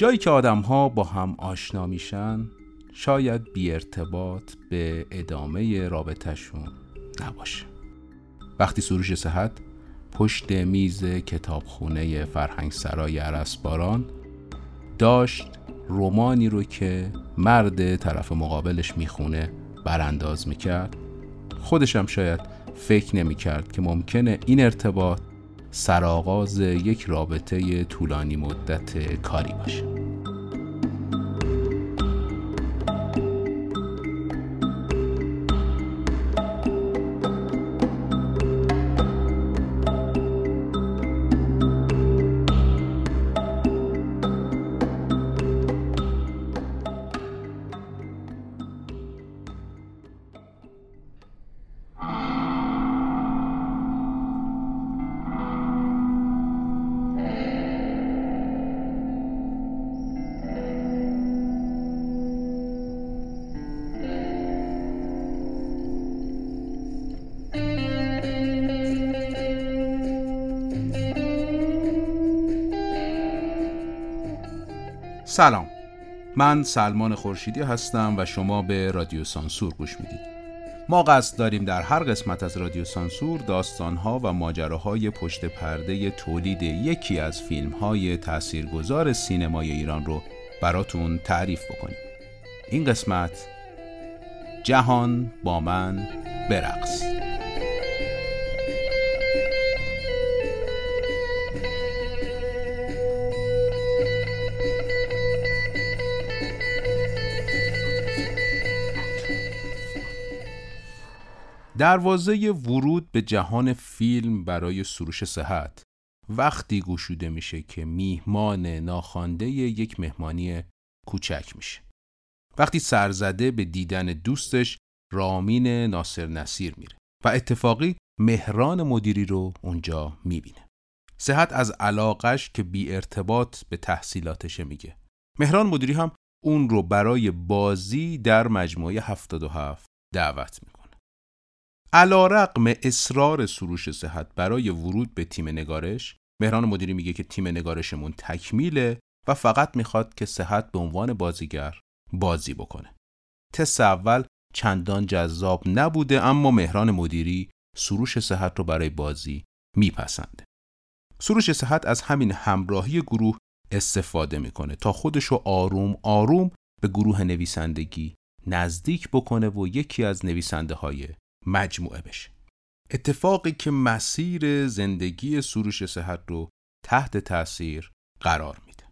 جایی که آدم ها با هم آشنا میشن شاید بی ارتباط به ادامه رابطهشون نباشه. وقتی سروش صحت پشت میز کتابخونه فرهنگ سرای عرسباران داشت رومانی رو که مرد طرف مقابلش می‌خونه برانداز می‌کرد خودشم شاید فکر نمی‌کرد که ممکنه این ارتباط سرآغاز یک رابطه طولانی مدت کاری باشه. سلام. من سلمان خورشیدی هستم و شما به رادیو سانسور گوش می‌دید. ما قصد داریم در هر قسمت از رادیو سانسور داستانها و ماجراهای پشت پرده تولید یکی از فیلمهای تاثیرگذار سینمای ایران رو براتون تعریف بکنیم. این قسمت جهان با من برقص. دروازه ورود به جهان فیلم برای سروش صحت. وقتی گشوده میشه که میهمان ناخوانده یک مهمانی کوچک میشه. وقتی سرزده به دیدن دوستش رامین ناصر نصیر میره و اتفاقی مهران مدیری رو اونجا می‌بینه. صحت از علاقش که بی ارتباط به تحصیلاتشه میگه. مهران مدیری هم اون رو برای بازی در مجموعه 77 دعوت می‌کنه. علا رقم اصرار سروش صحت برای ورود به تیم نگارش مهران مدیری میگه که تیم نگارشمون تکمیله و فقط می‌خواد که صحت به عنوان بازیگر بازی بکنه. تست اول چندان جذاب نبوده اما مهران مدیری سروش صحت رو برای بازی میپسنده. سروش صحت از همین همراهی گروه استفاده می‌کنه تا خودشو آروم آروم به گروه نویسندگی نزدیک بکنه و یکی از نویسنده های مجموعه بشه. اتفاقی که مسیر زندگی سروش صحت رو تحت تاثیر قرار میده.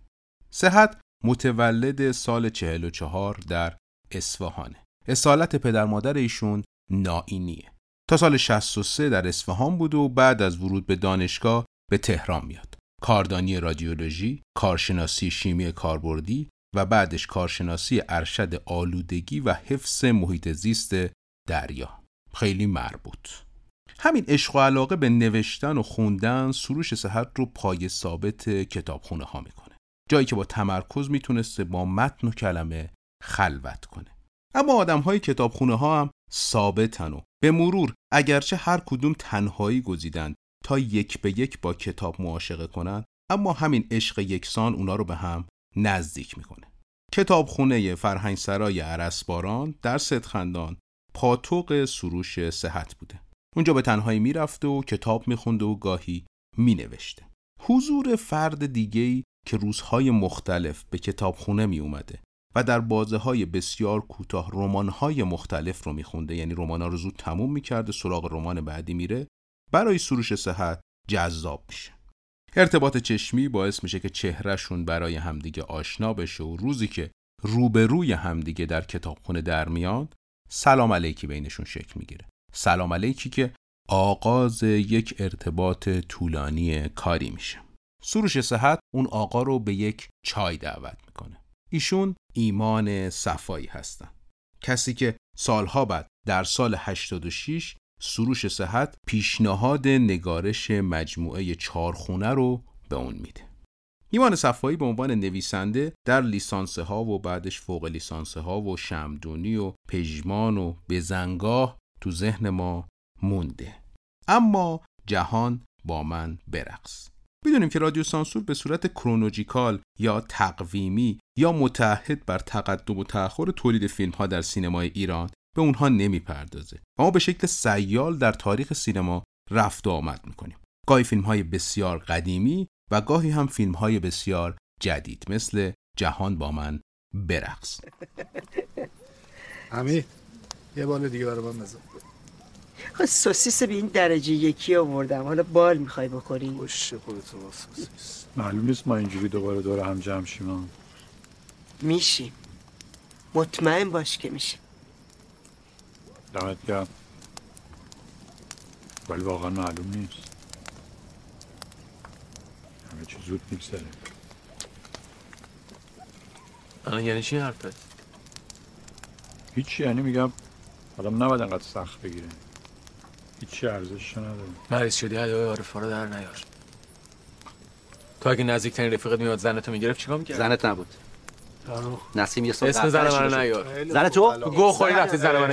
صحت متولد سال 44 در اصفهانه. اصالت پدر مادر ایشون نائینیه. تا سال 63 در اصفهان بود و بعد از ورود به دانشگاه به تهران میاد. کاردانی رادیولوژی، کارشناسی شیمی کاربردی و بعدش کارشناسی ارشد آلودگی و حفظ محیط زیست دریا. خیلی مربوط. همین عشق و علاقه به نوشتن و خوندن سروش صحت رو پای ثابت کتابخونه ها می‌کنه. جایی که با تمرکز می‌تونسته با متن و کلمه خلوت کنه. اما آدم های کتابخونه ها هم ثابتن و به مرور اگرچه هر کدوم تنهایی گزیدند تا یک به یک با کتاب معاشقه کنند اما همین عشق یکسان اونا رو به هم نزدیک می‌کنه. کتابخونه فرهنگ سرای عرسباران در ستخندان پاتوق سروش صحت بوده. اونجا به تنهایی می‌رفت و کتاب میخونده و گاهی مینوشته. حضور فرد دیگهی که روزهای مختلف به کتابخونه می اومده و در بازه های بسیار کوتاه رمان های مختلف رو میخونده یعنی رمان ها رو زود تموم می‌کرده سراغ رمان بعدی میره برای سروش صحت جذاب میشه. ارتباط چشمی باعث میشه که چهرهشون برای همدیگه آشنا بشه و روزی که روبروی همدیگه در کتابخونه در میاد سلام علیکی بینشون شکل می‌گیره. سلام علیکی که آغاز یک ارتباط طولانی کاری میشه. سروش صحت اون آقا رو به یک چای دعوت می‌کنه. ایشون ایمان صفایی هستن. کسی که سالها بعد در سال 86 سروش صحت پیشنهاد نگارش مجموعه چارخونه رو به اون میده. ایمان صفایی به عنوان نویسنده در لیسانسه ها و بعدش فوق لیسانسه ها و شمدونی و پژمان و بزنگاه تو ذهن ما مونده. اما جهان با من برقص. می‌دونیم که رادیو سانسور به صورت کرونولوژیکال یا تقویمی یا متحد بر تقدم و تأخر تولید فیلم ها در سینمای ایران به اونها نمی‌پردازه. اما به شکل سیال در تاریخ سینما رفت و آمد می‌کنیم. گاهی فیلم های بسیار قدیمی و گاهی هم فیلم های بسیار جدید مثل جهان با من برقص. امیر یه بال دیگه برای من بزن. خب سوسیس به این درجه یکی آوردم. حالا بال می‌خوای بخوری؟ خوش خودتو با سوسیس. معلوم نیست ما اینجوری دوباره دور هم جمع شیم. میشیم. مطمئن باش که میشیم. دمت گرم. ولی واقعا معلوم نیست همه چی زود میگذره. الان یعنی چی حرفت هیچی یعنی میگم آدم نباید انقدر سخت بگیره. هیچی ارزش نداره. مریض شدی هدای عارفا رو در نیار. تو اگه نزدیکترین رفیقت میاد زنتو می‌گرفت چیکار می‌کرد زنت نبود. نسیم یه صبح اسم زن من نیار زن تو؟ گو خوری رفتی زن من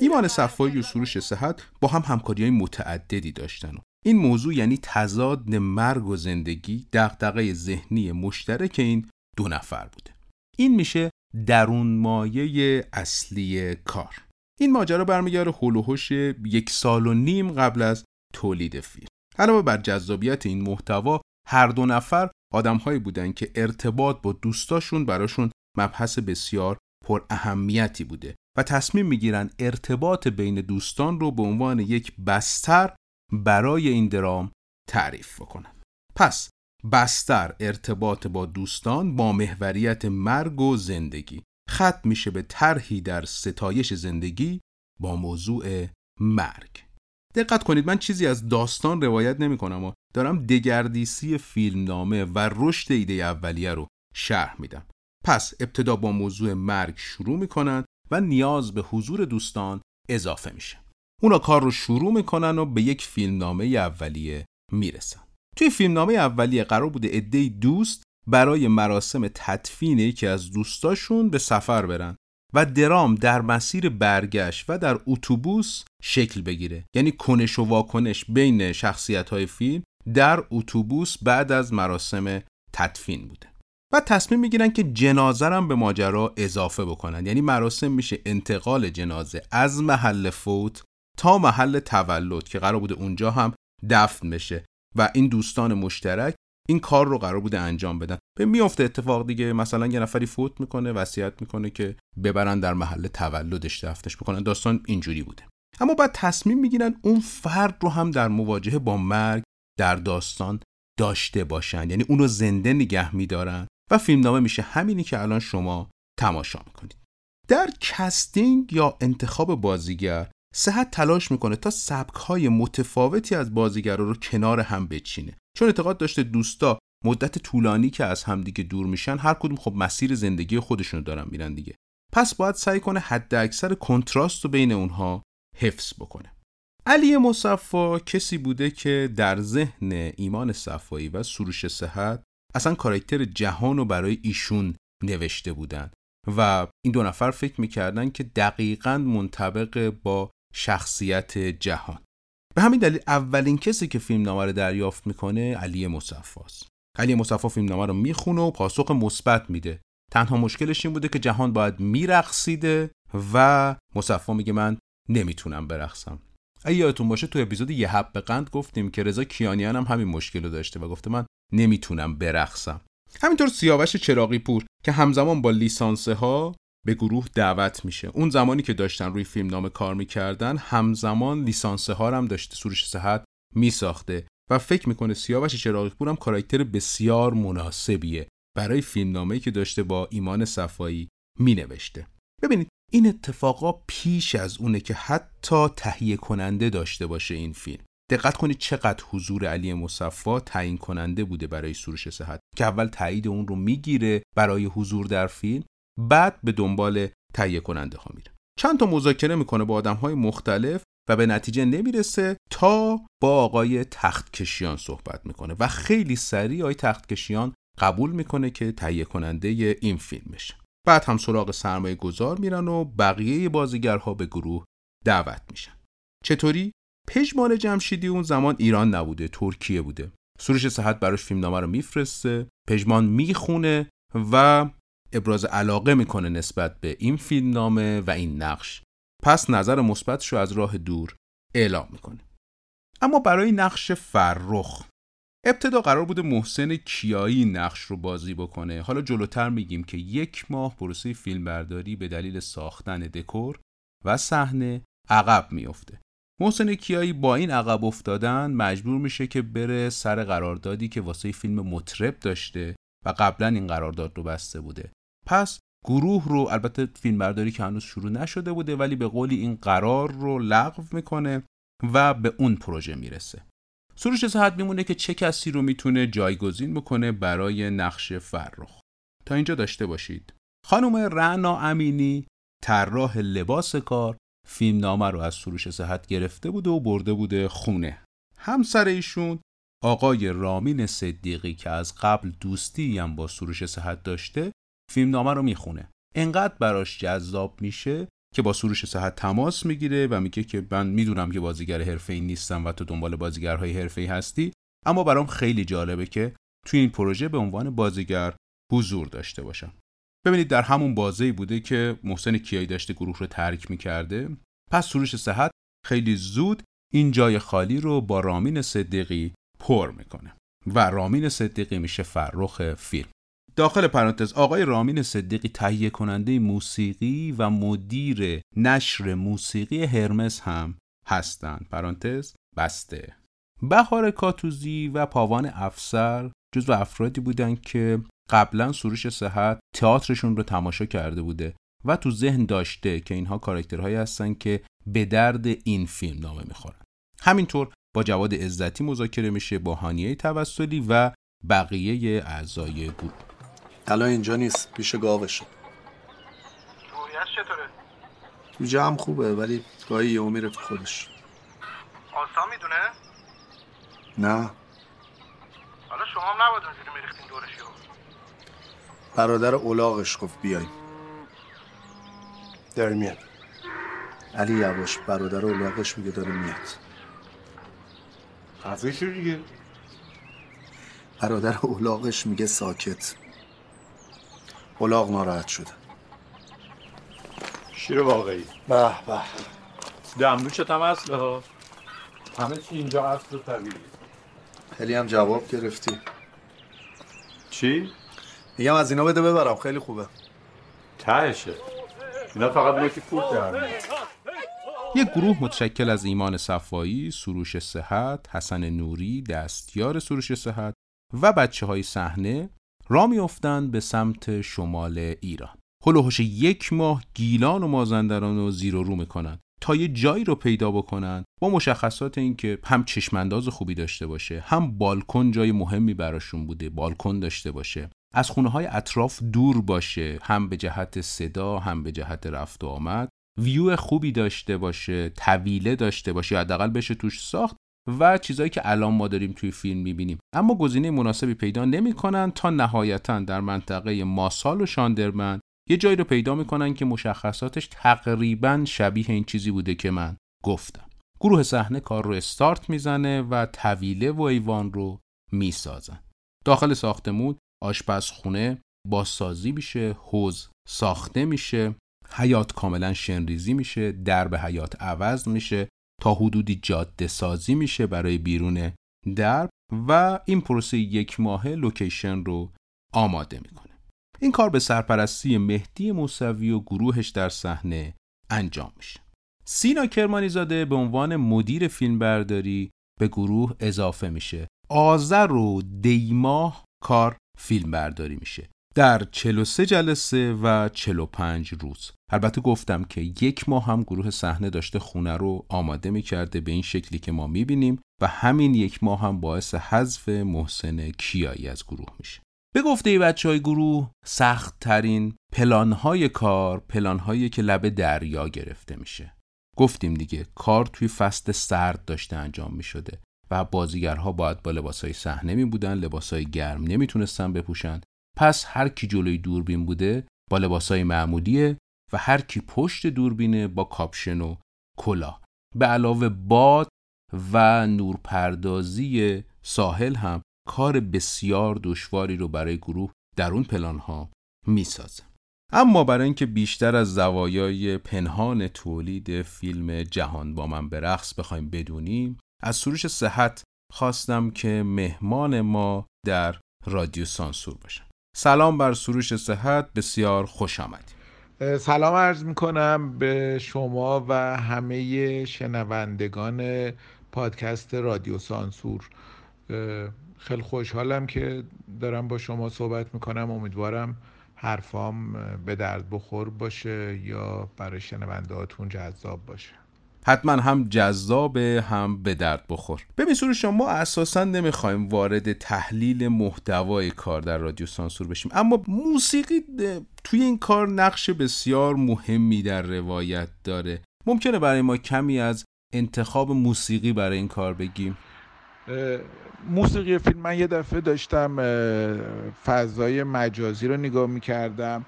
ایمان صفایی و سروش صحت با هم همکاری های متعددی داشتن. این موضوع یعنی تضاد مرگ و زندگی دغدغه ذهنی مشترک این دو نفر بوده. این میشه درون مایه اصلی کار. این ماجرا برمیگرده هول و یک سال و نیم قبل از تولید فیلم. علاوه بر جذابیت این محتوا هر دو نفر آدمهایی بودن که ارتباط با دوستاشون براشون مبحث بسیار پر اهمیتی بوده و تصمیم می‌گیرن ارتباط بین دوستان رو به عنوان یک بستر برای این درام تعریف بکنن. پس بستر ارتباط با دوستان با محوریت مرگ و زندگی. ختم میشه به طرحی در ستایش زندگی با موضوع مرگ. دقت کنید من چیزی از داستان روایت نمی کنم و دارم دگردیسی فیلمنامه و رشد ایده اولیه رو شرح میدم. پس ابتدا با موضوع مرگ شروع می‌کنن و نیاز به حضور دوستان اضافه میشه. اونا کار رو شروع می‌کنن و به یک فیلمنامه اولیه می‌رسن. توی فیلمنامه اولیه قرار بوده عده دوست برای مراسم تدفین یکی از دوستاشون به سفر برن. و درام در مسیر برگشت و در اتوبوس شکل بگیره. یعنی کنش و واکنش بین شخصیت های فیلم در اتوبوس بعد از مراسم تدفین بوده. و تصمیم می‌گیرن که جنازه هم به ماجرا اضافه بکنن. یعنی مراسم میشه انتقال جنازه از محل فوت تا محل تولد که قرار بوده اونجا هم دفن بشه. و این دوستان مشترک این کار رو قرار بوده انجام بدن. به میفته اتفاق دیگه مثلا یه نفری فوت می‌کنه وصیت می‌کنه که ببرن در محل تولدش دفنش بکنن. داستان اینجوری بوده. اما بعد تصمیم می‌گیرن اون فرد رو هم در مواجهه با مرگ در داستان داشته باشن. یعنی اون رو زنده نگه میدارن و فیلمنامه میشه همینی که الان شما تماشا می‌کنید. در casting یا انتخاب بازیگر صحت تلاش می‌کنه تا سبک های متفاوتی از بازیگر رو کنار هم بچینه. چون اعتقاد داشته دوستا مدت طولانی که از همدیگه دور میشن هر کدوم خب مسیر زندگی خودشونو دارن میرن دیگه. پس باید سعی کنه حد اکثر کنتراست رو بین اونها حفظ بکنه. علی مصفا کسی بوده که در ذهن ایمان صفایی و سروش صحت اصلا کاراکتر جهان رو برای ایشون نوشته بودن و این دو نفر فکر می‌کردن که دقیقا منطبق با شخصیت جهان. به همین دلیل اولین کسی که فیلم نامه رو دریافت می‌کنه علی مصفاست علی مصفا فیلم نامه رو می‌خونه و پاسخ مثبت میده. تنها مشکلش این بوده که جهان باید میرقصیده و مصفا میگه من نمی‌تونم برقصم. اگه یادتون باشه تو اپیزود یه حب قند گفتیم که رضا کیانیان هم همین مشکل رو داشته و گفته من نمی‌تونم برقصم. همینطور سیاوش چراقی پور که همزمان با لیسانسه ها به گروه دعوت میشه. اون زمانی که داشتن روی فیلم نام کار می‌کردن همزمان لیسانسه ها هم داشته سروش صحت میساخته و فکر می‌کنه سیاوش چراغی پور هم کاراکتر بسیار مناسبیه برای فیلمنامه‌ای که داشته با ایمان صفایی مینوشته. ببینید این اتفاقا پیش از اونه که حتی تهیه کننده داشته باشه این فیلم. دقت کنید چقدر حضور علی مصفا تعیین کننده بوده برای سروش صحت که اول تایید اون رو می‌گیره برای حضور در فیلم بعد به دنبال تهیه کننده ها میره. چند تا مذاکره می‌کنه با آدم های مختلف و به نتیجه نمی‌رسه تا با آقای تخت کشیان صحبت می‌کنه و خیلی سریع آقای تخت کشیان قبول می‌کنه که تهیه کننده این فیلم بشه بعد هم سراغ سرمایه گذار میرن و بقیه بازیگرها به گروه دعوت میشن. چطوری؟ پژمان جمشیدی اون زمان ایران نبوده ترکیه بوده. سروش صحت براش فیلمنامه رو میفرسته. پژمان می‌خونه و ابراز علاقه می‌کنه نسبت به این فیلمنامه و این نقش. پس نظر مثبتش رو از راه دور اعلام می‌کنه. اما برای نقش فرخ ابتدا قرار بوده محسن کیایی نقش رو بازی بکنه. حالا جلوتر میگیم که یک ماه پروسه فیلمبرداری به دلیل ساختن دکور و صحنه عقب میفته محسن کیایی با این عقب افتادن مجبور میشه که بره سر قراردادی که واسه فیلم مطرب داشته و قبلا این قرارداد رو بسته بوده. پس گروه رو البته فیلمبرداری که هنوز شروع نشده بوده ولی به قولی این قرار رو لغو می‌کنه و به اون پروژه می‌رسه. سروش صحت میمونه که چه کسی رو می‌تونه جایگزین بکنه برای نقش فرخ. تا اینجا داشته باشید. خانم رعنا امینی طراح لباس کار فیلمنامه رو از سروش صحت گرفته بوده و برده بوده خونه. همسر ایشون آقای رامین صدیقی که از قبل دوستی هم با سروش صحت داشته فیلمنامه رو می‌خونه. انقدر براش جذاب میشه که با سروش صحت تماس می‌گیره و میگه که من می‌دونم که بازیگر حرفه‌ای نیستم و تو دنبال بازیگرهای حرفه‌ای هستی اما برام خیلی جالبه که توی این پروژه به عنوان بازیگر حضور داشته باشم. ببینید در همون بازی بوده که محسن کیایی داشته گروه رو ترک می‌کرده. پس سروش صحت خیلی زود این جای خالی رو با رامین صدیقی پر می‌کنه و رامین صدیقی میشه فرخ فیلم. داخل پرانتز آقای رامین صدیقی تهیه کننده موسیقی و مدیر نشر موسیقی هرمس هم هستند. پرانتز بسته. بهار کاتوزی و پاوان افسر جزو افرادی بودند که قبلا سروش صحت تئاترشون رو تماشا کرده بوده و تو ذهن داشته که اینها کاراکترهایی هستن که به درد این فیلم نامه می‌خورن. همینطور با جواد عزتی مذاکره میشه با هانیه توسلی و بقیه اعضای گروه. الان اینجا نیست. پیش گاوشه چطوره؟ تو جمع خوبه ولی گاهی یهو میره تو خودش. آسا می‌دونه؟ نه. حالا شما هم نباید اونجوری میریختین دورش یهو. برادر اولاغش گفت بیایم. داره میاد. علی یواش برادر اولاغش میگه داره میاد. خفه شو دیگه. برادر اولاغش میگه ساکت. اولاغ ناراحت شده شیر واقعی. به به. دمنوشت هم اصله ها همه چی اینجا اصل و طبیعی. خیلی هم جواب گرفتی. چی؟ میگم از اینا بده ببرم خیلی خوبه. تهشه. اینا فقط نوکی پول در یک گروه متشکل از ایمان صفایی، سروش صحت، حسن نوری، دستیار سروش صحت و بچه های صحنه را میافتند به سمت شمال ایران. هلوهوش یک ماه گیلان و مازندران رو زیر و رو می‌کنن تا یه جایی رو پیدا بکنن با مشخصات اینکه هم چشمانداز خوبی داشته باشه هم بالکن جای مهمی براشون بوده بالکن داشته باشه. از خونه های اطراف دور باشه هم به جهت صدا هم به جهت رفت و آمد. ویو خوبی داشته باشه طویله داشته باشه حداقل بشه توش ساخت. و چیزایی که الان ما داریم توی فیلم می‌بینیم. اما گزینه مناسبی پیدا نمی‌کنن تا نهایتا در منطقه ماسال و شاندرمن یه جایی رو پیدا می‌کنن که مشخصاتش تقریبا شبیه این چیزی بوده که من گفتم. گروه صحنه کار رو استارت می‌زنه و طویله و ایوان رو می‌سازن. داخل ساختمون آشپزخونه بازسازی میشه حوز ساخته میشه حیات کاملا شنریزی میشه درب حیات عوض میشه تا حدودی جاده سازی میشه برای بیرون درب و این پروسه یک ماهه لوکیشن رو آماده می‌کنه. این کار به سرپرستی مهدی موسوی و گروهش در صحنه انجام میشه. سینا کرمانی زاده به عنوان مدیر فیلمبرداری به گروه اضافه میشه. آذر و دیماه کار فیلم برداری میشه. در 43 جلسه و 45 روز. البته گفتم که یک ماه هم گروه صحنه داشته خونه رو آماده می‌کرده به این شکلی که ما می‌بینیم و همین یک ماه هم باعث حذف محسن کیایی از گروه میشه. به گفته ای بچه های گروه سخت ترین پلان های کار پلان هایی که لب دریا گرفته میشه. گفتیم دیگه کار توی فصل سرد داشته انجام می‌شده و بازیگرها باید با لباسای صحنه می بودن لباسای گرم نمی‌تونستن بپوشن. پس هر کی جلوی دوربین بوده با لباسای معمولیه و هر کی پشت دوربینه با کاپشن و کلاه به علاوه باد و نورپردازی ساحل هم کار بسیار دشواری رو برای گروه در اون پلان ها می‌سازه. اما برای اینکه بیشتر از زوایای پنهان تولید فیلم جهان با من به رقص بخوایم بدونیم از سروش صحت خواستم که مهمان ما در رادیو سانسور باشن. سلام بر سروش صحت بسیار خوش آمدید. سلام عرض می‌کنم به شما و همه شنوندگان پادکست رادیو سانسور. خیلی خوشحالم که دارم با شما صحبت می‌کنم. امیدوارم حرفام به درد بخور باشه یا برای شنوندهاتون جذاب باشه. حتما هم جذابه هم به درد بخور. ببین سور شما اساسا نمی‌خوایم وارد تحلیل محتوای کار در رادیو سانسور بشیم. اما موسیقی توی این کار نقش بسیار مهمی در روایت داره. ممکنه برای ما کمی از انتخاب موسیقی برای این کار بگیم؟ موسیقی فیلم من یه دفعه داشتم فضای مجازی رو نگاه می‌کردم.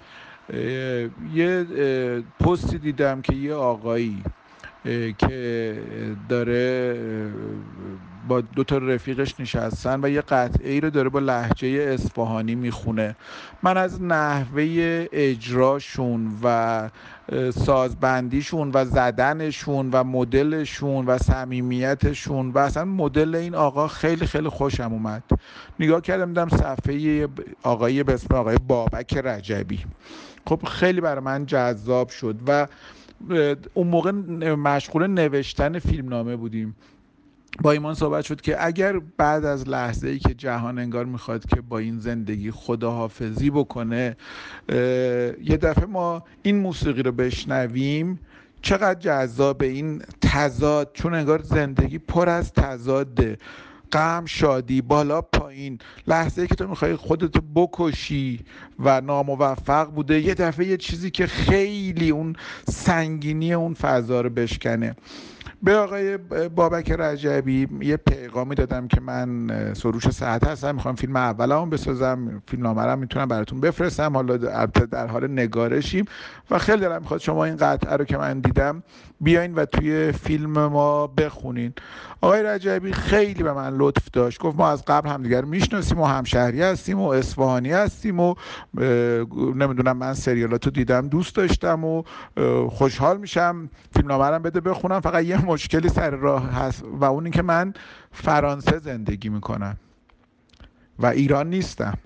یه پستی دیدم که یه آقایی که داره با دو تا رفیقش نشستن و یه قطعه ای رو داره با لحجه اصفهانی می‌خونه. من از نحوه اجراشون و سازبندیشون و زدنشون و مدلشون و صمیمیتشون و اصلا مدل این آقا خیلی خیلی خوشم اومد. نگاه کردم دیدم صفحه آقای به اسم آقای بابک رجبی. خب خیلی برای من جذاب شد و اون موقع مشغول نوشتن فیلمنامه بودیم. با ایمان صحبت شد که اگر بعد از لحظه ای که جهان انگار می‌خواد که با این زندگی خداحافظی بکنه یه دفعه ما این موسیقی رو بشنویم چقدر جذاب این تضاد چون انگار زندگی پر از تضاده. غم شادی بالا پایین. لحظه ای که تو می‌خوای خودتو بکشی و ناموفق بوده یه دفعه یه چیزی که خیلی اون سنگینی اون فضا رو بشکنه. به آقای بابک رجبی یه پیغامی دادم که من سروش ساعت هستم می‌خوام فیلم اولمو بسازم فیلم نامرم می‌تونم براتون بفرستم. حالا در حال نگارشیم و خیلی دلم می‌خواد شما این قطعه رو که من دیدم بیاین و توی فیلم ما بخونین. آقای رجبی خیلی به من لطف داشت. گفت ما از قبل همدیگر می‌شناسیم و همشهری هستیم و اصفهانی هستیم و نمی‌دونم من سریالاتو دیدم دوست داشتم و خوشحال میشم. فیلم نامرم بده بخونم فقط یه مشکلی سر راه هست و اون اینکه من فرانسه زندگی می‌کنم و ایران نیستم.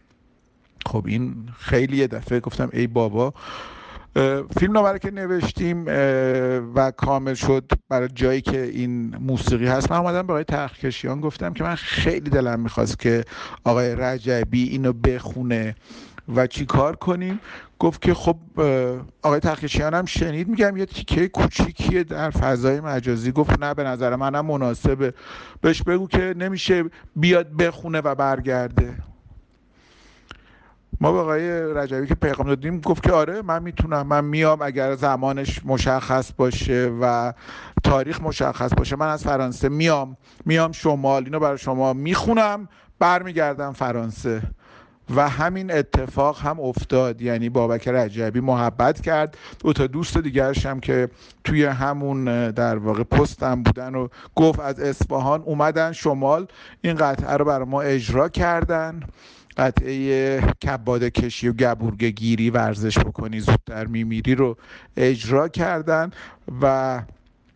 خب این خیلی یه دفعه گفتم ای بابا. فیلم نامه که نوشتیم و کامل شد برای جایی که این موسیقی هست. من اومدم به آقای تحقیقشیان گفتم که من خیلی دلم می‌خواست که آقای رجبی اینو بخونه. و چی کار کنیم؟ گفت که خب آقای تحقیقشیان هم شنید میگم یه تیکه کوچیکیه در فضای مجازی. گفت نه به نظر منم مناسبه. بهش بگو که نمیشه بیاد بخونه و برگرده. ما به آقای رجبی که پیغام دادیم گفت که آره من می‌تونم من میام اگر زمانش مشخص باشه و تاریخ مشخص باشه من از فرانسه میام. میام شمال اینو برای شما می‌خونم برمیگردم فرانسه. و همین اتفاق هم افتاد. یعنی بابک رجبی محبت کرد. دو تا دوست دیگرش هم که توی همون در واقع پستم بودن و گفت از اصفهان اومدن شمال. این قطعه رو برای ما اجرا کردن. قطعه کباد کشی و گبورگه گیری ورزش بکنی زودتر میمیری رو اجرا کردن. و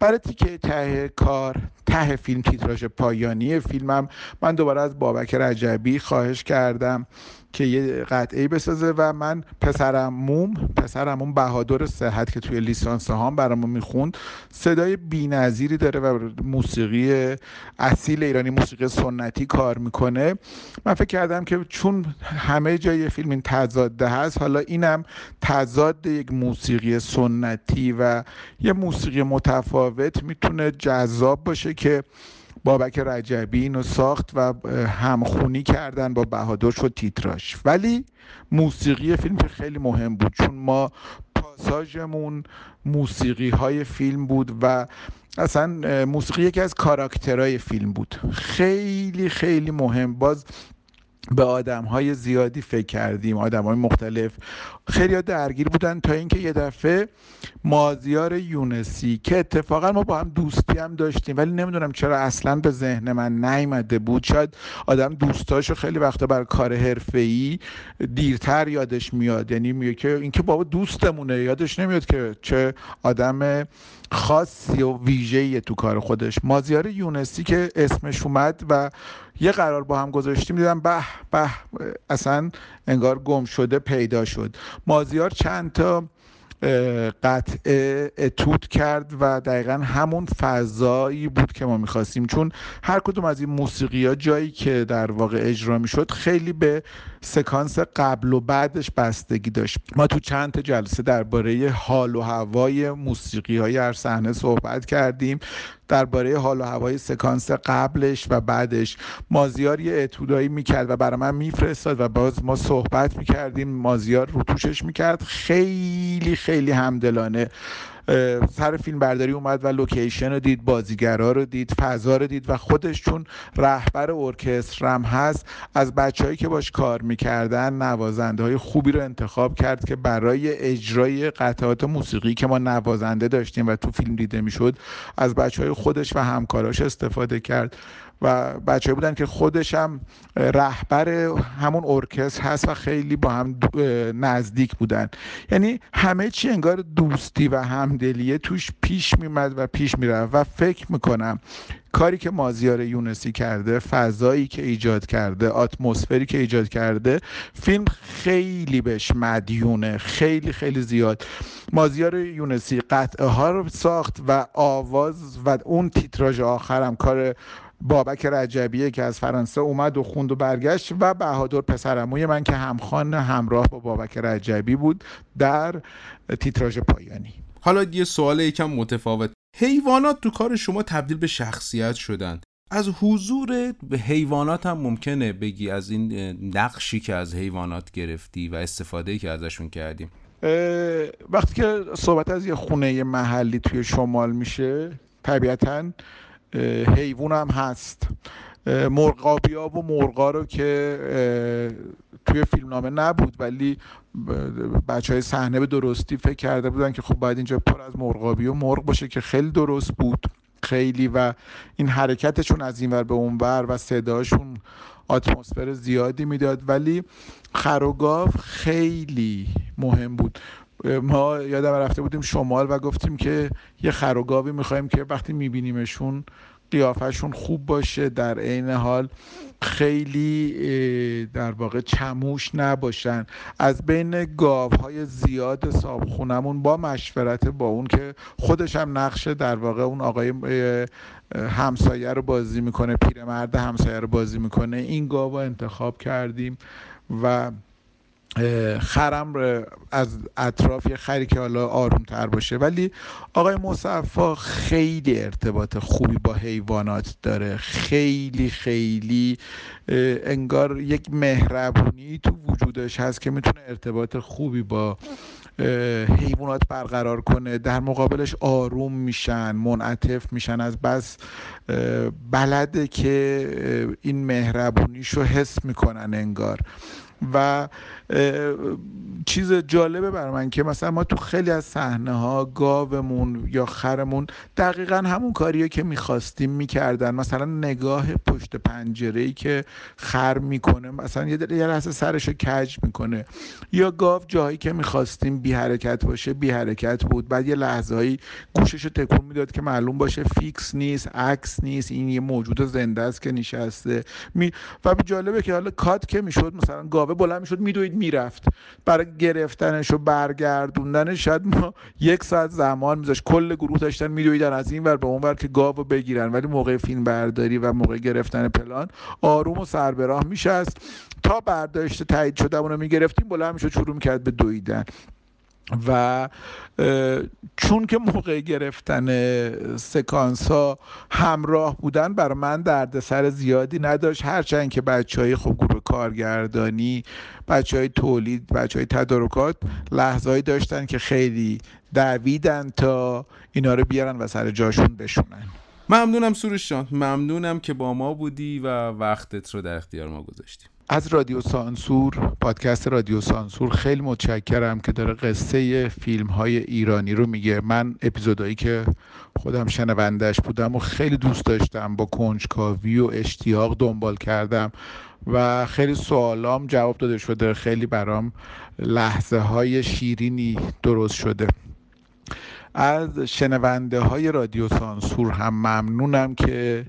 برای تیکه ته کار ته فیلم تیتراژ پایانی فیلمم من دوباره از بابک رجبی خواهش کردم. که یه قطعه بسازه و من پسرم موم پسرم موم بهادر صحت که توی لیسانس هم برامون می‌خوند صدای بینظیری داره و موسیقی اصیل ایرانی موسیقی سنتی کار می‌کنه. من فکر کردم که چون همه جای فیلم این تضاده هست حالا اینم تضاد یک موسیقی سنتی و یه موسیقی متفاوت می‌تونه جذاب باشه که بابک رجبی اینو ساخت و همخونی کردن با بهادر شد تیتراش ولی موسیقی فیلم خیلی مهم بود چون ما پاساژمون موسیقی های فیلم بود و اصلا موسیقی یکی از کاراکترهای فیلم بود. خیلی خیلی مهم. باز به آدم های زیادی فکر کردیم آدم های مختلف. خیلی درگیر بودن تا اینکه یه دفعه مازیار یونسی که اتفاقا ما با هم دوستی هم داشتیم ولی نمی‌دونم چرا اصلا به ذهن من نیامده بود. شاید آدم دوستاشو خیلی وقتا بر کار ای دیرتر یادش میاد. یعنی میگه که اینکه بابا دوستمونه یادش نمیاد که چه آدم خاصی و ویژه‌ای تو کار خودش. مازیار یونسی که اسمش اومد و یه قرار با هم گذاشتیم دیدم به به اصلا انگار گم شده پیدا شد. مازیار چند تا قطعه اتود کرد و دقیقا همون فضایی بود که ما می‌خواستیم. چون هر کدوم از این موسیقی ها جایی که در واقع اجرا می‌شد خیلی به سکانس قبل و بعدش بستگی داشت. ما تو چند تا جلسه درباره حال و هوای موسیقی های هر صحنه صحبت کردیم. درباره حال و هوای سکانس قبلش و بعدش. مازیار یه اتودایی می‌کرد و برای من میفرستاد و باز ما صحبت می‌کردیم. مازیار رو توشش می‌کرد. خیلی خیلی همدلانه. سر فیلم برداری اومد و لوکیشن رو دید بازیگرا رو دید فضا رو دید و خودش چون رهبر ارکستر هم هست از بچههایی که باش کار می‌کردن نوازنده های خوبی رو انتخاب کرد که برای اجرای قطعات موسیقی که ما نوازنده داشتیم و تو فیلم دیده می‌شد از بچه های خودش و همکاراش استفاده کرد. و بچه بودن که خودش هم رهبر همون ارکستر هست و خیلی با هم نزدیک بودن. یعنی همه چی انگار دوستی و همدلیه توش پیش میمد و پیش می‌رفت و فکر می‌کنم کاری که مازیار یونسی کرده فضایی که ایجاد کرده اتمسفری که ایجاد کرده فیلم خیلی بهش مدیونه خیلی خیلی زیاد. مازیار یونسی قطعه ها رو ساخت و آواز و اون تیتراژ آخرم کار بابک رجبیه که از فرانسه اومد و خوند و برگشت و بهادر پسرموی من که همخوان همراه با بابک رجبی بود در تیتراژ پایانی. حالا یه سوال یکم متفاوت. حیوانات تو کار شما تبدیل به شخصیت شدن. از حضور به حیوانات هم ممکنه بگی از این نقشی که از حیوانات گرفتی و استفاده که ازشون کردیم. وقتی که صحبت از یه خونه محلی توی شمال میشه طبیعتا حیوان هم هست. مرغابی ها و مرغا رو که توی فیلمنامه نبود ولی بچه های صحنه به درستی فکر کرده بودن که خب باید اینجا پر از مرغابی و مرغ باشه که خیلی درست بود. خیلی و این حرکتشون از این ور به اون ور و صداشون اتمسفر زیادی می‌داد. ولی خروگاو خیلی مهم بود. ما یادم رفته بودیم شمال و گفتیم که یه خروگاوی می‌خوایم که وقتی میبینیمشون قیافشون خوب باشه در عین حال خیلی در واقع چموش نباشن. از بین گاوهای زیاد صابخونمون با مشورت با اون که خودش هم نقشه در واقع اون آقای همسایه رو بازی می‌کنه پیرمرد همسایه رو بازی می‌کنه این گاو انتخاب کردیم و خرم از اطراف یه خری که حالا آروم تر باشه. ولی آقای مصفا خیلی ارتباط خوبی با حیوانات داره. خیلی خیلی انگار یک مهربونی تو وجودش هست که می‌تونه ارتباط خوبی با حیوانات برقرار کنه. در مقابلش آروم میشن منعطف میشن. از بس بلده که این مهربونیشو حس می‌کنن انگار. و چیز جالبه برای من که مثلا ما تو خیلی از صحنه ها گاومون یا خرمون دقیقا همون کاریه که می‌خواستیم می‌کردن. مثلا نگاه پشت پنجره ای که خر می‌کنه مثلا یه لحظه سرشو کج می‌کنه. یا گاو جایی که می‌خواستیم بی حرکت باشه بی حرکت بود. بعد یه لحظه هایی گوششو تکون می‌داد که معلوم باشه فیکس نیست عکس نیست. این یه موجود زنده است که نشسته. و جالبه که حالا کات که می‌شد مثلا گاوه بلند می‌شد میدوید می‌رفت. برای گرفتنش و برگردوندنش شاید ما یک ساعت زمان میذاش کل گروه داشتن میدویدن از این ور به اون ور که گاو بگیرن. ولی موقع فیلم برداری و موقع گرفتن پلان آروم و سربراه میشست. تا برداشت تایید شده اونو می‌گرفتیم بلند می‌شد شروع می‌کرد به دویدن. و چون که موقع گرفتن سکانس ها همراه بودن بر من دردسر زیادی نداشت. هرچند که بچه های خوب گروه کارگردانی بچه های تولید بچه های تدارکات لحظه داشتن که خیلی دویدن تا اینا رو بیارن و سر جاشون بشونن. ممنونم سروش جان. ممنونم که با ما بودی و وقتت رو در اختیار ما گذاشتیم از رادیو سانسور پادکست رادیو سانسور خیلی متشکرم که داره قصه فیلم های ایرانی رو میگه. من اپیزودهایی که خودم شنوندش بودم و خیلی دوست داشتم با کنجکاوی و اشتیاق دنبال کردم و خیلی سوالام جواب داده شده. خیلی برام لحظه های شیرینی درست شده. از شنونده های رادیو سانسور هم ممنونم که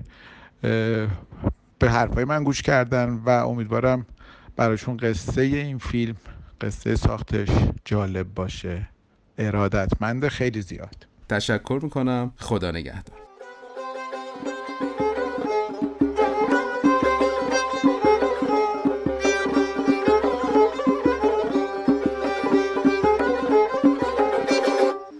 به حرفای من گوش کردن و امیدوارم براشون قصه این فیلم قصه ساختش جالب باشه. ارادتمند خیلی زیاد. تشکر می‌کنم. خدا نگهدار.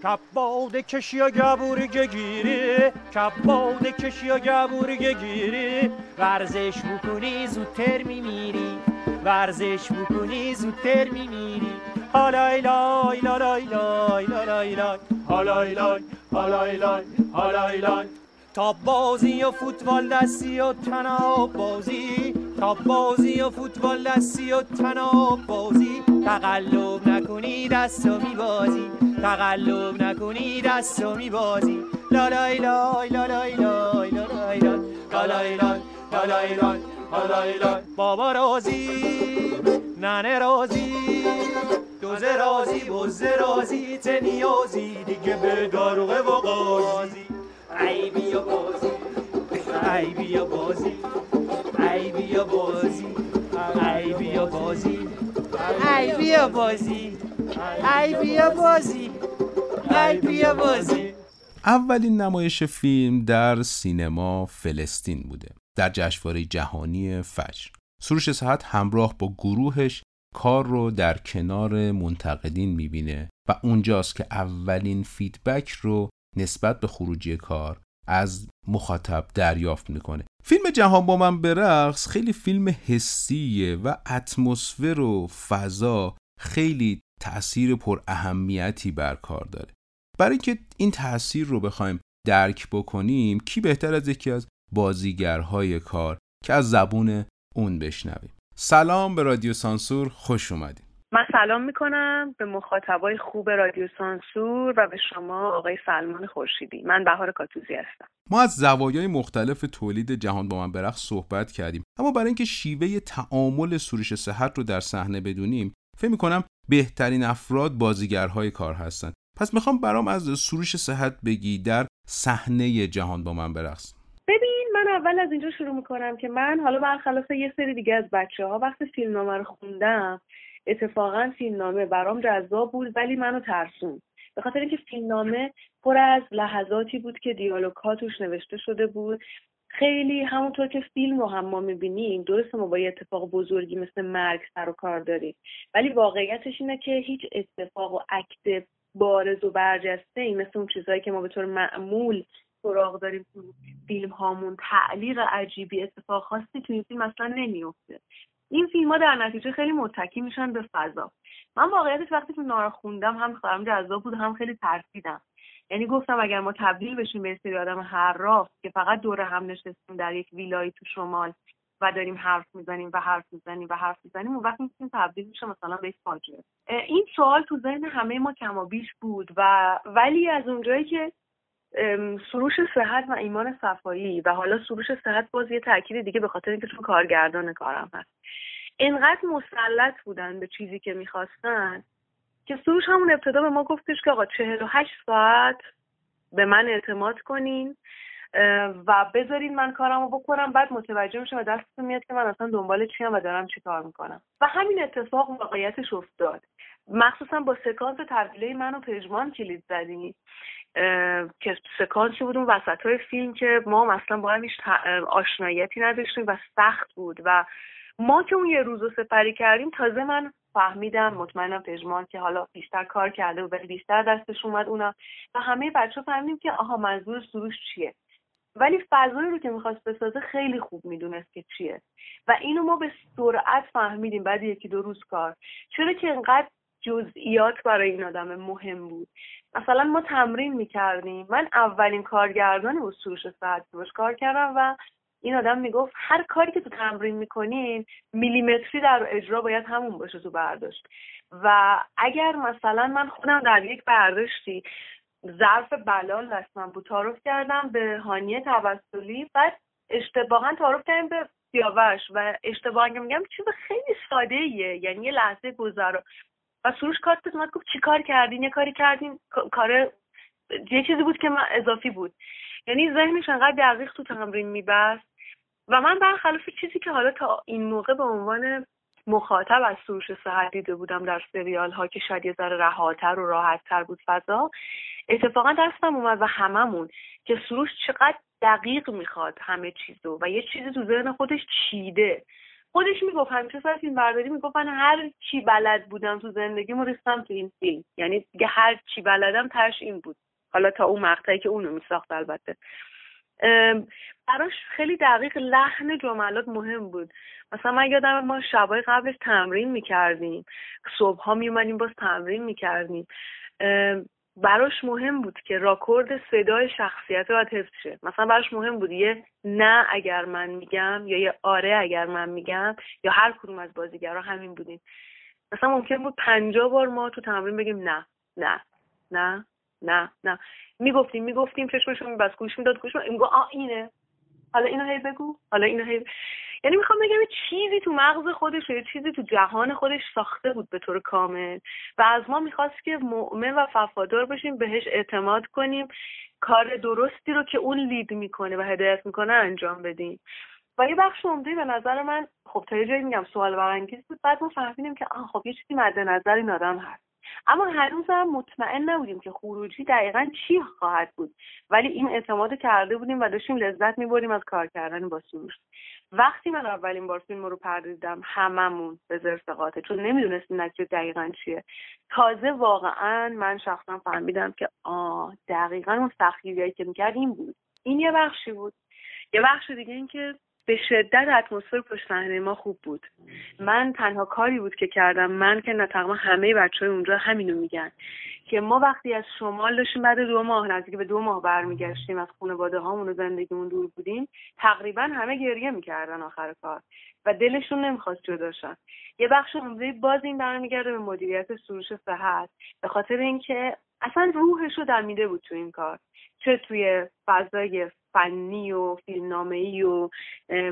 کباد کشی و گبوری گیری کباد کشی و گبوری گیری ورزش بکنی زودتر میمیری. ورزش بکنی زودتر میمیری. هالای لای لای لای لای لای. هالای لای هالای لای هالای لای. تا بازی و فوتبال دستی و تناب بازی. تا بازی و فوتبال دستی و تناب بازی. تقلب نکنی دستو میبازی. تقلب نکنی دستو میبازی. لا لای لای لا لای لای لا لای. لای لا لای. لای لا لای لای لا لای لای بابا رازی ننه رازی دوزه رازی بزه رازی ته نیازی دیگه به داروغه و قاضی ای بیا بازی ای بیا بازی ای بیا بازی ای بیا بازی ای بیا بازی ای بیا بازی ای بیا بازی اولین نمایش فیلم در سینما فلسطین بوده. در جشنواره جهانی فجر. سروش صحت همراه با گروهش کار رو در کنار منتقدین می‌بینه و اونجاست که اولین فیدبک رو نسبت به خروجی کار از مخاطب دریافت می‌کنه. فیلم جهان با من برقص خیلی فیلم حسیه و اتمسفر و فضا خیلی تأثیر پر اهمیتی بر کار داره. برای اینکه این تأثیر رو بخوایم درک بکنیم کی بهتر از یکی از بازیگرهای کار که از زبون اون بشنویم. سلام به رادیو سانسور خوش اومدیم من سلام می‌کنم به مخاطبای خوب رادیو سانسور و به شما آقای سلمان خورشیدی. من بهار کاتوزی هستم. ما از زوایای مختلف تولید جهان با من برخ صحبت کردیم. اما برای اینکه شیوه تعامل سروش صحت رو در صحنه بدونیم فکر می‌کنم بهترین افراد بازیگرهای کار هستند پس می‌خوام برام از سروش صحت بگی در صحنه جهان با من برقص من اول از اینجا شروع می‌کنم که من حالا برخلاف یه سری دیگه از بچه ها وقتی فیلمنامه رو خوندم اتفاقا فیلمنامه برام جذاب بود ولی منو ترسون به خاطر اینکه فیلمنامه پر از لحظاتی بود که دیالوگ توش نوشته شده بود. خیلی همونطور که فیلم رو هم ما می‌بینیم درست ما با یه اتفاق بزرگی مثل مرگ سر و کار داریم. ولی واقعیتش اینه که هیچ اتفاق و عکت بارز و برجسته این مثل اون چیزهایی که ما به طور معمول سراغ داریم تو فیلم هامون. تعلیق عجیبی اتفاق خاصی تو این فیلم اصلا نمیفته این فیلم ها در نتیجه خیلی متکی میشن به فضا. من واقعیتش وقتی که نارا خوندم هم برام جذاب بود هم خیلی ترسیدم. یعنی گفتم اگر ما تبدیل بشیم به سری آدم حراف که فقط دور هم نشستیم در یک ویلایی تو شمال و داریم حرف می‌زنیم و حرف می‌زنیم و حرف می‌زنیم اون وقت می‌تونیم تبدیل میشه مثلا به فاجعه. این سوال تو ذهن همه ما کم و بیش بود و ولی از اونجایی که سروش صحت و ایمان صفایی و حالا سروش صحت باز یه تاکید دیگه به خاطر اینکه چون کارگردان کارم هست. اینقدر مسلط بودن به چیزی که می‌خواستن که سروش همون ابتدا به ما گفتش که آقا چهل و هشت ساعت به من اعتماد کنین و بذارین من کارم رو بکنم بعد متوجه میشه و دستتون میاد که من اصلا دنبال چیم و دارم چی کار می‌کنم. و همین اتفاق واقعیتش افتاد. مخصوصا با سکانس تبدیله من و پژمان کلید زدیم. که سکانسی بود اون وسط های فیلم که ما مثلا با هم هیچ آشنایتی نداشتیم و سخت بود. و ما که اون یه روز رو سپری کردیم تازه من فهمیدم مطمئنم پژمان که حالا بیشتر کار کرده و ولی بیشتر دستش اومد اونا. و همه بچه فهمیدیم که آها منظور سروش چیه؟ ولی فضایی رو که می‌خواست بسازه خیلی خوب می‌دونست که چیه. و اینو ما به سرعت فهمیدیم بعد یکی دو روز کار. چرا که انقدر جزئیات برای این آدم مهم بود. مثلا ما تمرین می‌کردیم. من اولین کارگردانی بود سروش ساعتی باش کار کردم و این آدم می‌گفت هر کاری که تو تمرین می‌کنین میلیمتری در اجرا باید همون باشه تو برداشت. و اگر مثلا من خودم در یک برداشتی ظرف بلال دستم بود تعارف کردم به هانیه توسلی بعد اشتباها تعارف کردیم به سیاوش. و اشتباه میگم چیز خیلی ساده ایه یعنی یه لحظه گذرا و سروش کارت اومد گفت چی کار کردین؟ یه کاری کردین کار یه چیزی بود که من اضافی بود. یعنی ذهنش انقدر دقیق تو تمرین میبست و من برخلاف چیزی که حالا تا این موقع به عنوان مخاطب از سروش صحت دیده بودم در سریال ها که شاید یه ذره رهاتر و راحتتر بود فضا اتفاقا دستم اومد و هممون که سروش چقدر دقیق می‌خواد همه چیزو و یه چیزی تو ذهن خودش چیده. خودش می‌گفت همیشه سر فیلم برداری می‌گفت من هر چی بلد بودم تو زندگی ریختم تو این فیلم. یعنی دیگه هر چی بلدم ترش این بود. حالا تا اون مقطعی که اونو میساخت البته. براش خیلی دقیق لحن جملات مهم بود. مثلا من یادم ما شبای قبلش تمرین می‌کردیم. صبح ها میومدیم باز تمرین می‌کردیم. براش مهم بود که راکورد صدای شخصیت باید حفظ شه مثلا براش مهم بود یه نه اگر من میگم یا یه آره اگر من میگم یا هر کدوم از بازیگرا همین بودیم مثلا ممکن بود پنجاه بار ما تو تمرین بگیم نه نه نه نه نه. می‌گفتیم می‌گفتیم چشمشو میبست گوش می‌داد گوش میگو آ اینه. حالا اینو هی بگو حالا اینو هی یعنی می‌خوام بگم چیزی تو مغز خودش یه چیزی تو جهان خودش ساخته بود به طور کامل و از ما می‌خواست که مؤمن و وفادار باشیم بهش اعتماد کنیم کار درستی رو که اون لید می‌کنه و هدایت می‌کنه انجام بدیم. و یه بخش عمده به نظر من خب تا یه جایی میگم سوال برانگیز بود بعد ما فهمیدیم که آه خب یه چیزی مد نظر این آدم هست. اما هنوزم مطمئن نبودیم که خروجی دقیقا چی خواهد بود. ولی این اعتماد کرده بودیم و داشتیم لذت می‌بریم از کار کردن با سروش وقتی من اولین بار فیلم رو پردیدم هممون به زرسقاته چون نمی‌دونستیم نتیجه دقیقا چیه. تازه واقعا من شخصا فهمیدم که آه دقیقا اون سختگیریایی که می‌کرد این بود این یه بخشی بود. یه بخش دیگه این که به شدت اتمسفر پشت صحنه ما خوب بود. من تنها کاری بود که کردم من که نه همه بچه های اونجا همینو میگن. که ما وقتی از شمال داشتیم بعد دو ماه نزدیک به دو ماه برمیگشتیم از خانواده هامون و زندگیمون دور بودیم تقریبا همه گریه می‌کردن آخر کار و دلشون نمی‌خواست جداشن یه بخش عمده باز این برمیگرده به مدیریت سروش صحت به خاطر اینکه اصلا روحش رو دمیده بود تو این کار. چه توی فضای فنی و فیلمنامه‌ای و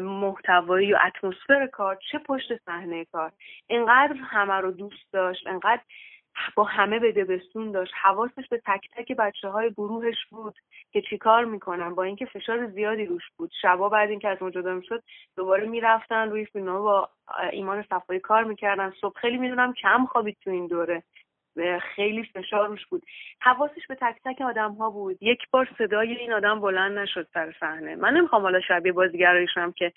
محتوایی و اتمسفر کار چه پشت صحنه کار؟ اینقدر همه رو دوست داشت اینقدر با همه به دبستون داشت. حواسش به تک تک بچه های گروهش بود که چیکار می‌کنن. با اینکه فشار زیادی روش بود. شبا بعد اینکه از ما جدا می‌شد دوباره می‌رفتن روی فیلم با ایمان صفایی کار می‌کردن. صبح خیلی می‌دونم کم خوابید تو این دوره. خیلی فشار روش بود. حواسش به تک تک آدم ها بود. یک بار صدای این آدم بلند نشد سر صحنه. من نمی‌خوام حالا شبیه بازیگرایشم که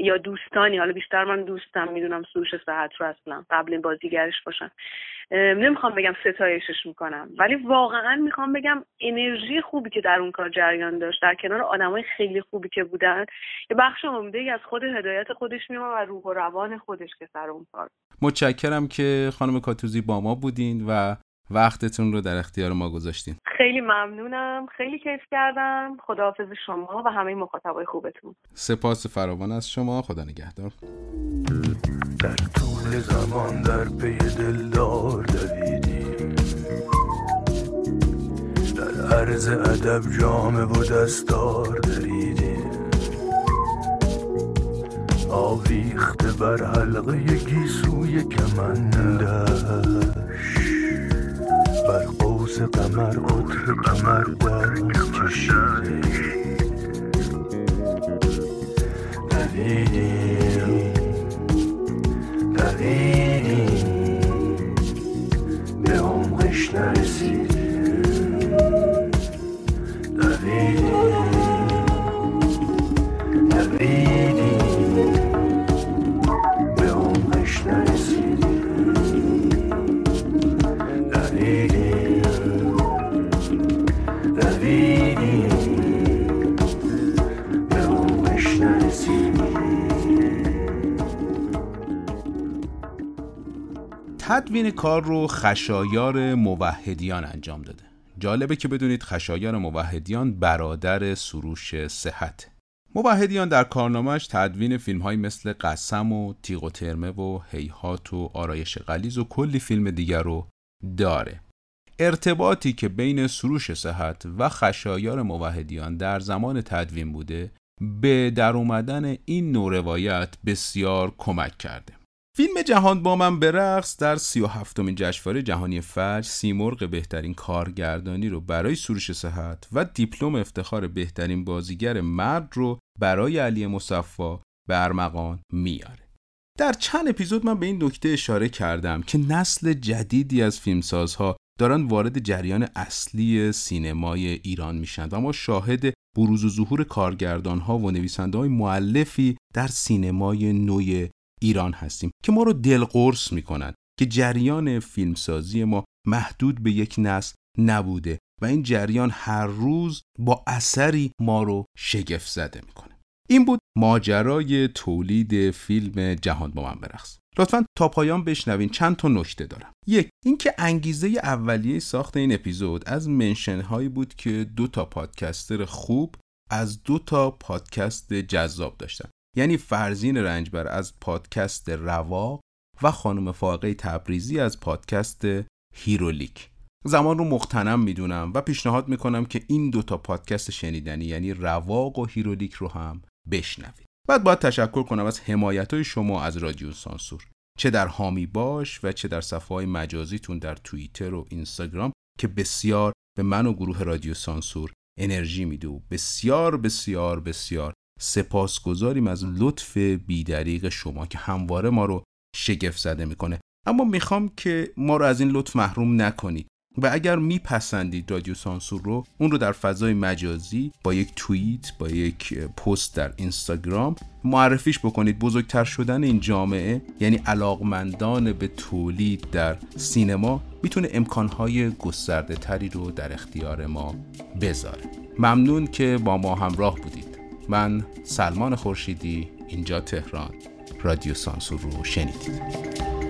یا دوستانی حالا بیشتر من دوستم می‌دونم سروش صحت رو اصلا قبل این بازیگرش باشم نمی‌خوام بگم ستایشش می‌کنم ولی واقعا می‌خوام بگم انرژی خوبی که در اون کار جریان داشت در کنار آدمای خیلی خوبی که بودن یه بخش عمده از خود هدایت خودش میومد و روح و روان خودش که سر اون کار. متشکرم که خانم کاتوزی با ما بودین و وقتتون رو در اختیار ما گذاشتین. خیلی ممنونم. خیلی کیف کردم. خداحافظ شما و همه مخاطبای خوبتون. سپاس فراوان از شما. خدا نگهدار. در طول زمان در پی دلدار دویدیم. در عرض ادب جامه و دستار دریدیم. آویخته بر حلقه گیسوی کمندش بر قوس قمر قطر قمر دست کشیده. دویدیم دویدیم تدوین کار رو خشایار موحدیان انجام داده. جالبه که بدونید خشایار موحدیان برادر سروش صحت. موحدیان در کارنامهش تدوین فیلم های مثل قسم و تیغ و ترمه و هیهات و آرایش غلیز و کلی فیلم دیگر رو داره. ارتباطی که بین سروش صحت و خشایار موحدیان در زمان تدوین بوده به در اومدن این نوع روایت بسیار کمک کرده. فیلم جهان با من برقص در سی و هفتمین جشنواره جهانی فجر سیمرغ بهترین کارگردانی رو برای سروش صحت و دیپلم افتخار بهترین بازیگر مرد رو برای علی مصفا به ارمغان میاره. در چند اپیزود من به این نکته اشاره کردم که نسل جدیدی از فیلمسازها دارن وارد جریان اصلی سینمای ایران میشن و ما شاهد بروز و ظهور کارگردان ها و نویسنده های معلفی در سینمای نوع ایران هستیم که ما رو دلقرص می‌کنن که جریان فیلمسازی ما محدود به یک نسل نبوده و این جریان هر روز با اثری ما رو شگفت زده می‌کنه. این بود ماجرای تولید فیلم جهان با من برقص. لطفا تا پایان بشنوین چند تا نکته دارم. یک اینکه انگیزه اولیه ساخت این اپیزود از منشن هایی بود که دو تا پادکستر خوب از دو تا پادکست جذاب داشتن. یعنی فرزین رنجبر از پادکست رواق و خانم فائقه تبریزی از پادکست هیرولیک. زمان رو مغتنم می‌دونم و پیشنهاد می‌کنم که این دوتا پادکست شنیدنی یعنی رواق و هیرولیک رو هم بشنوید. بعد باید تشکر کنم از حمایت های شما از رادیو سانسور. چه در حامی باش و چه در صفحه های مجازیتون در توییتر و اینستاگرام که بسیار به من و گروه رادیو سانسور انرژی میده و بسیار بسیار بسیار سپاسگزاریم از لطف بیدریق شما که همواره ما رو شگفت زده می‌کنه. اما می‌خوام که ما رو از این لطف محروم نکنید و اگر میپسندید رادیو سانسور رو اون رو در فضای مجازی با یک توییت با یک پست در اینستاگرام معرفیش بکنید. بزرگتر شدن این جامعه یعنی علاقمندان به تولید در سینما می‌تونه امکانهای گسترده تری رو در اختیار ما بذاره. ممنون که با ما همراه بودید. من سلمان خورشیدی اینجا تهران. رادیو سانسور رو شنیدید.